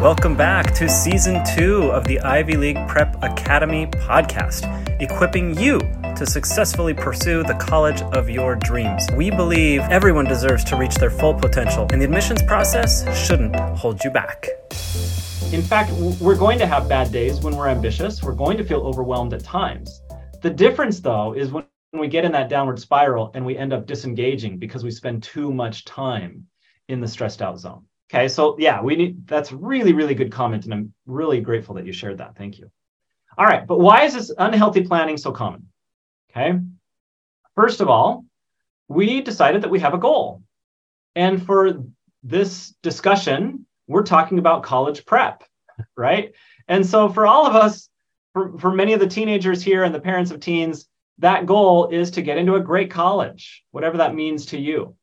Welcome back to season two of the Ivy League Prep Academy podcast, equipping you to successfully pursue the college of your dreams. We believe everyone deserves to reach their full potential, and the admissions process shouldn't hold you back. In fact, we're going to have bad days when we're ambitious. We're going to feel overwhelmed at times. The difference, though, is when we get in that downward spiral and we end up disengaging because we spend too much time in the stressed out zone. Okay, so yeah, we need that's really, really good comment, and I'm really grateful that you shared that. Thank you. All right, but why is this unhealthy planning so common? Okay, first of all, we decided that we have a goal, and for this discussion, we're talking about college prep, right? And so for all of us, for, for many of the teenagers here and the parents of teens, that goal is to get into a great college, whatever that means to you.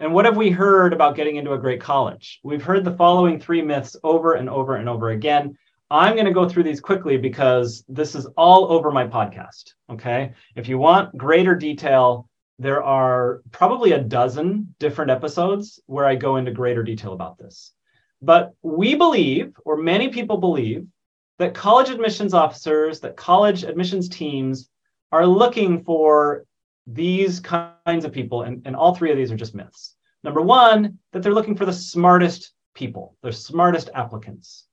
And what have we heard about getting into a great college? We've heard the following three myths over and over and over again. I'm going to go through these quickly because this is all over my podcast. Okay. If you want greater detail, there are probably a dozen different episodes where I go into greater detail about this. But we believe, or many people believe, that college admissions officers, that college admissions teams are looking for these kinds of people, and, and all three of these are just myths. Number one, that they're looking for the smartest people, the smartest applicants.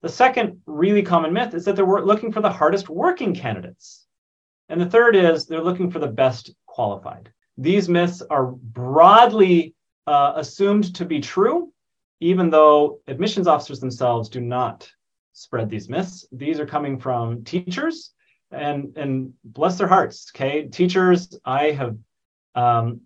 The second really common myth is that they're looking for the hardest working candidates. And the third is they're looking for the best qualified. These myths are broadly uh, assumed to be true, even though admissions officers themselves do not spread these myths. These are coming from teachers and and bless their hearts okay? Teachers i have um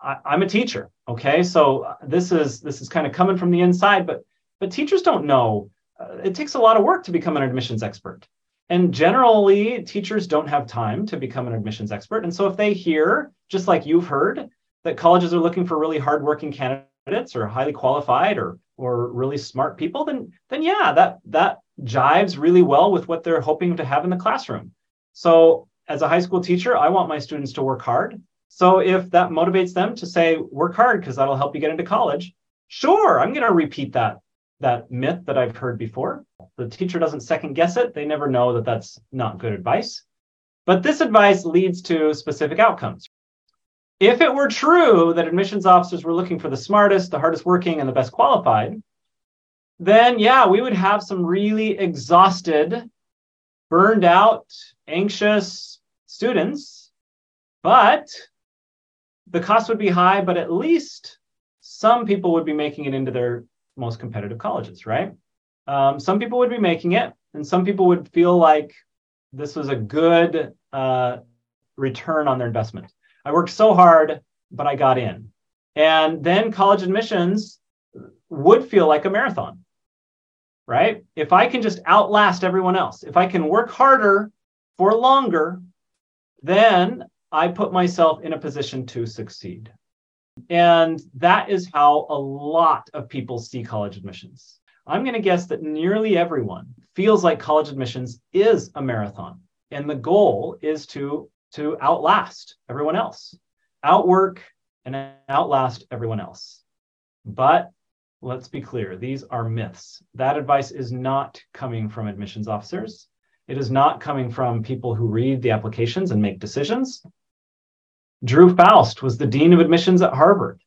I, i'm a teacher okay? So this is this is kind of coming from the inside but but teachers don't know. Uh, it takes a lot of work to become an admissions expert. And generally teachers don't have time to become an admissions expert. And so if they hear just like you've heard that colleges are looking for really hardworking candidates or highly qualified or or really smart people then then yeah that that jives really well with what they're hoping to have in the classroom. So, as a high school teacher, I want my students to work hard. So, if that motivates them to say, work hard because that'll help you get into college, sure, I'm going to repeat that, that myth that I've heard before. The teacher doesn't second guess it, they never know that that's not good advice. But this advice leads to specific outcomes. If it were true that admissions officers were looking for the smartest, the hardest working, and the best qualified, then yeah, we would have some really exhausted, burned out, anxious students. But the cost would be high, but at least some people would be making it into their most competitive colleges, right? Um, some people would be making it, and some people would feel like this was a good uh, return on their investment. I worked so hard, but I got in. And then college admissions would feel like a marathon right? If I can just outlast everyone else, if I can work harder for longer, then I put myself in a position to succeed. And that is how a lot of people see college admissions. I'm going to guess that nearly everyone feels like college admissions is a marathon. And the goal is to, to outlast everyone else, outwork and outlast everyone else. But let's be clear, these are myths. That advice is not coming from admissions officers. It is not coming from people who read the applications and make decisions. Drew Faust was the dean of admissions at Harvard,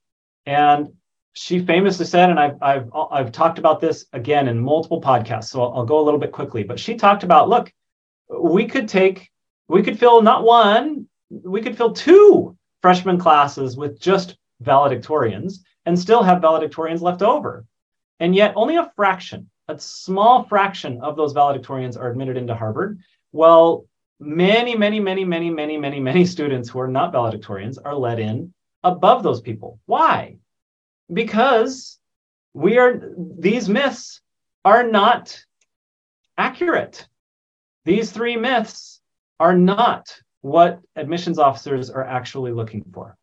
and she famously said, and I've I've I've talked about this again in multiple podcasts, so I'll, I'll go a little bit quickly. But she talked about, look, we could take, we could fill not one, we could fill two freshman classes with just valedictorians and still have valedictorians left over. And yet, only a fraction, a small fraction of those valedictorians are admitted into Harvard. Well, many, many, many, many, many, many, many students who are not valedictorians are let in above those people. Why? Because we are, these myths are not accurate. These three myths are not what admissions officers are actually looking for.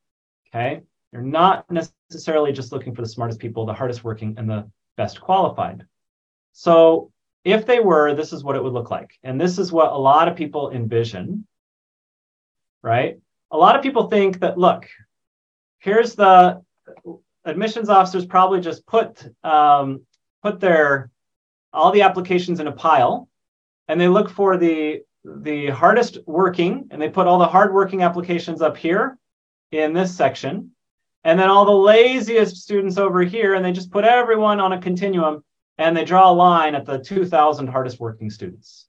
Okay. You're not necessarily just looking for the smartest people, the hardest working, and the best qualified. So if they were, this is what it would look like. And this is what a lot of people envision, right? A lot of people think that, look, here's the admissions officers probably just put um, put their all the applications in a pile and they look for the the hardest working and they put all the hard working applications up here in this section and then all the laziest students over here and they just put everyone on a continuum and they draw a line at the 2000 hardest working students.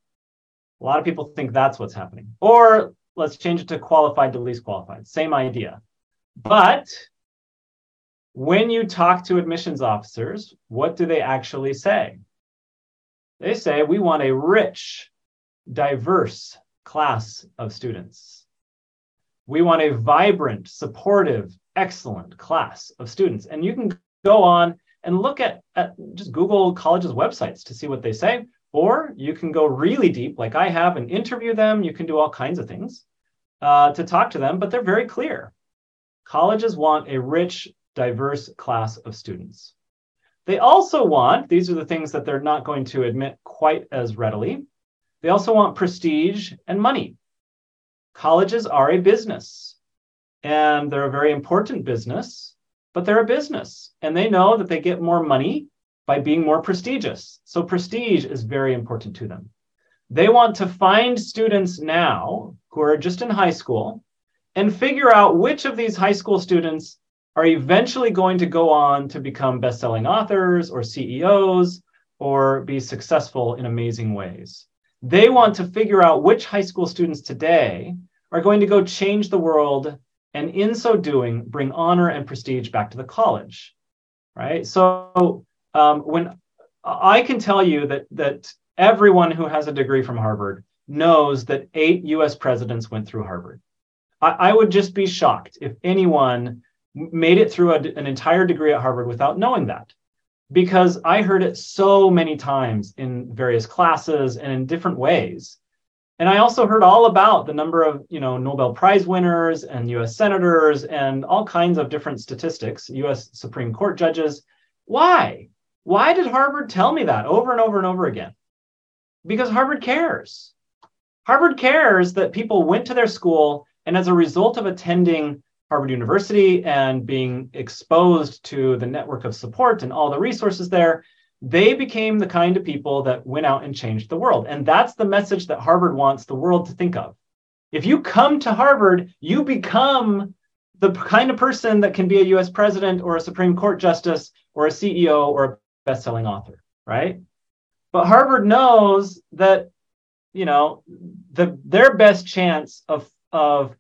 A lot of people think that's what's happening. Or let's change it to qualified to least qualified. Same idea. But when you talk to admissions officers what do they actually say? They say we want a rich diverse class of students. We want a vibrant, supportive, excellent class of students. And you can go on and look at, at just Google colleges' websites to see what they say, or you can go really deep, like I have, and interview them. You can do all kinds of things uh, to talk to them, but they're very clear. Colleges want a rich, diverse class of students. They also want, these are the things that they're not going to admit quite as readily, they also want prestige and money. Colleges are a business, and they're a very important business, but they're a business, and they know that they get more money by being more prestigious. So, prestige is very important to them. They want to find students now who are just in high school and figure out which of these high school students are eventually going to go on to become best-selling authors or CEOs or be successful in amazing ways. They want to figure out which high school students today are going to go change the world and in so doing bring honor and prestige back to the college right? So um, when i can tell you that that everyone who has a degree from harvard knows that eight us presidents went through harvard. I, I would just be shocked if anyone made it through a, an entire degree at harvard without knowing that because I heard it so many times in various classes and in different ways. And I also heard all about the number of, you know, Nobel Prize winners and US senators and all kinds of different statistics, US Supreme Court judges. Why? Why did Harvard tell me that over and over and over again? Because Harvard cares. Harvard cares that people went to their school and as a result of attending Harvard University and being exposed to the network of support and all the resources there, they became the kind of people that went out and changed the world. And that's the message that Harvard wants the world to think of. If you come to Harvard, you become the kind of person that can be a US president or a Supreme Court justice or a CEO or a best-selling author, right? But Harvard knows that you know the their best chance of of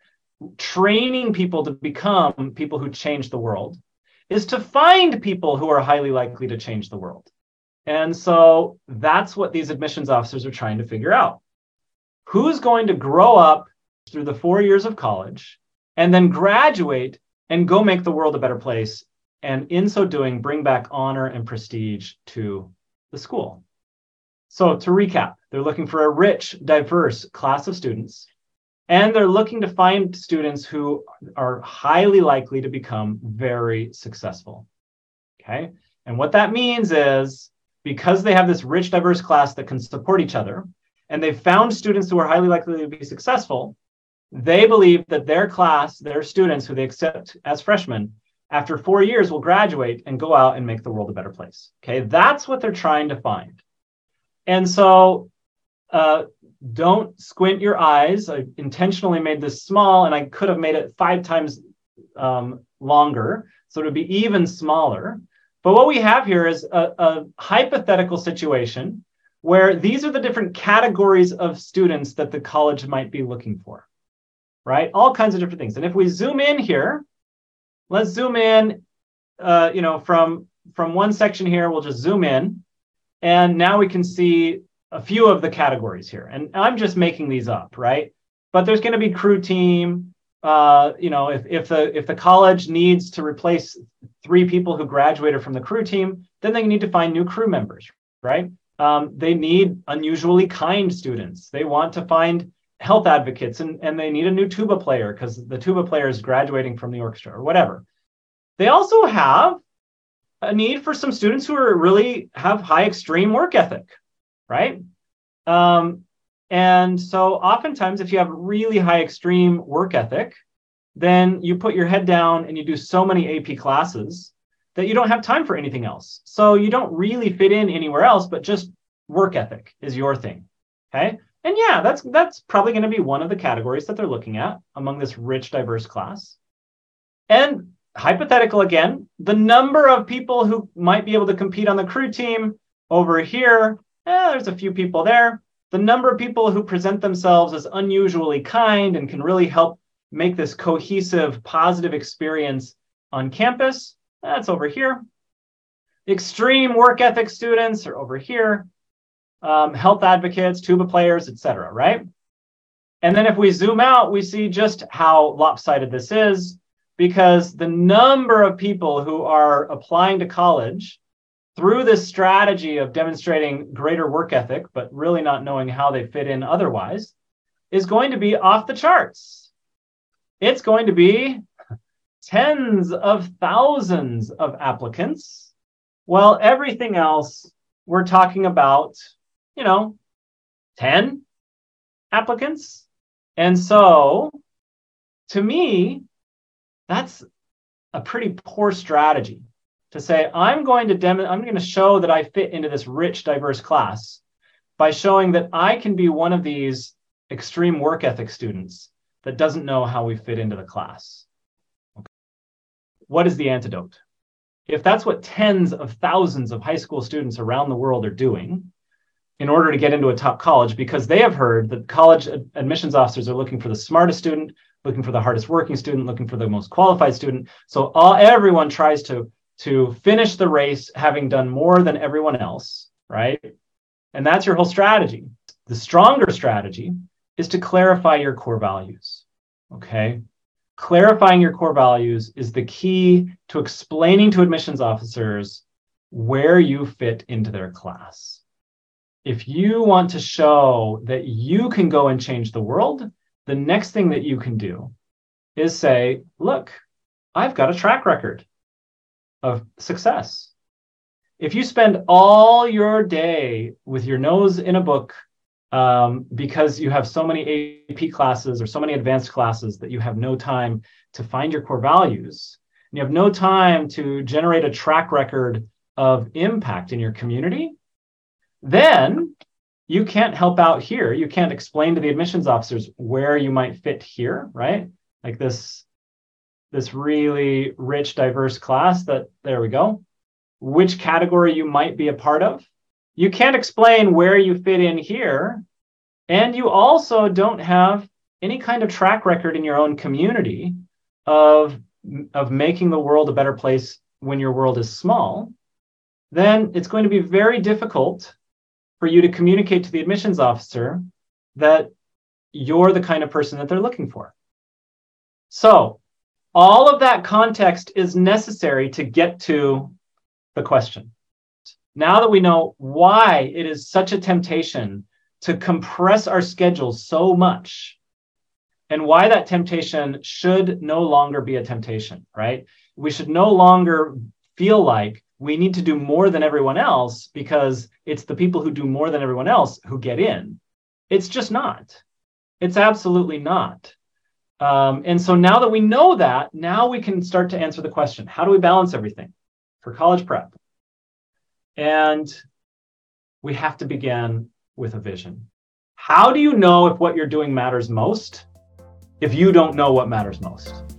training people to become people who change the world is to find people who are highly likely to change the world. And so that's what these admissions officers are trying to figure out. Who's going to grow up through the four years of college and then graduate and go make the world a better place? And in so doing, bring back honor and prestige to the school. So, to recap, they're looking for a rich, diverse class of students and they're looking to find students who are highly likely to become very successful. Okay. And what that means is because they have this rich, diverse class that can support each other, and they've found students who are highly likely to be successful, they believe that their class, their students who they accept as freshmen, after four years will graduate and go out and make the world a better place. Okay. That's what they're trying to find. And so uh, don't squint your eyes. I intentionally made this small and I could have made it five times um, longer. So it would be even smaller. But what we have here is a, a hypothetical situation where these are the different categories of students that the college might be looking for, right? All kinds of different things. And if we zoom in here, let's zoom in, uh, you know, from, from one section here, we'll just zoom in. And now we can see a few of the categories here, and I'm just making these up, right? But there's going to be crew team. Uh, you know, if if the if the college needs to replace three people who graduated from the crew team, then they need to find new crew members, right? Um, they need unusually kind students. They want to find health advocates, and and they need a new tuba player because the tuba player is graduating from the orchestra or whatever. They also have a need for some students who are really have high extreme work ethic, right? Um, and so oftentimes, if you have really high extreme work ethic, then you put your head down and you do so many AP classes that you don't have time for anything else. So you don't really fit in anywhere else but just work ethic is your thing. Okay. And yeah, that's that's probably going to be one of the categories that they're looking at among this rich, diverse class. And hypothetical again, the number of people who might be able to compete on the crew team over here, eh, there's a few people there. The number of people who present themselves as unusually kind and can really help make this cohesive, positive experience on campus, that's over here. Extreme work ethic students are over here um, health advocates, tuba players, etc. Right? And then if we zoom out, we see just how lopsided this is because the number of people who are applying to college through this strategy of demonstrating greater work ethic, but really not knowing how they fit in otherwise, is going to be off the charts. It's going to be tens of thousands of applicants, while everything else we're talking about you know, 10 applicants. And so to me, that's a pretty poor strategy to say, I'm going to dem- I'm going to show that I fit into this rich, diverse class by showing that I can be one of these extreme work ethic students that doesn't know how we fit into the class. Okay. What is the antidote? If that's what tens of thousands of high school students around the world are doing, in order to get into a top college because they have heard that college admissions officers are looking for the smartest student, looking for the hardest working student, looking for the most qualified student. So all everyone tries to to finish the race having done more than everyone else, right? And that's your whole strategy. The stronger strategy is to clarify your core values. Okay? Clarifying your core values is the key to explaining to admissions officers where you fit into their class if you want to show that you can go and change the world, the next thing that you can do is say, look, I've got a track record of success. If you spend all your day with your nose in a book um, because you have so many AP classes or so many advanced classes that you have no time to find your core values, and you have no time to generate a track record of impact in your community, then you can't help out here. You can't explain to the admissions officers where you might fit here, right? Like this, this really rich, diverse class that there we go. Which category you might be a part of. You can't explain where you fit in here. And you also don't have any kind of track record in your own community of, of making the world a better place when your world is small, then it's going to be very difficult for you to communicate to the admissions officer that you're the kind of person that they're looking for. So, all of that context is necessary to get to the question. Now that we know why it is such a temptation to compress our schedules so much, and why that temptation should no longer be a temptation, right? We should no longer feel like we need to do more than everyone else because it's the people who do more than everyone else who get in. It's just not. It's absolutely not. Um, and so now that we know that, now we can start to answer the question how do we balance everything for college prep? And we have to begin with a vision. How do you know if what you're doing matters most if you don't know what matters most?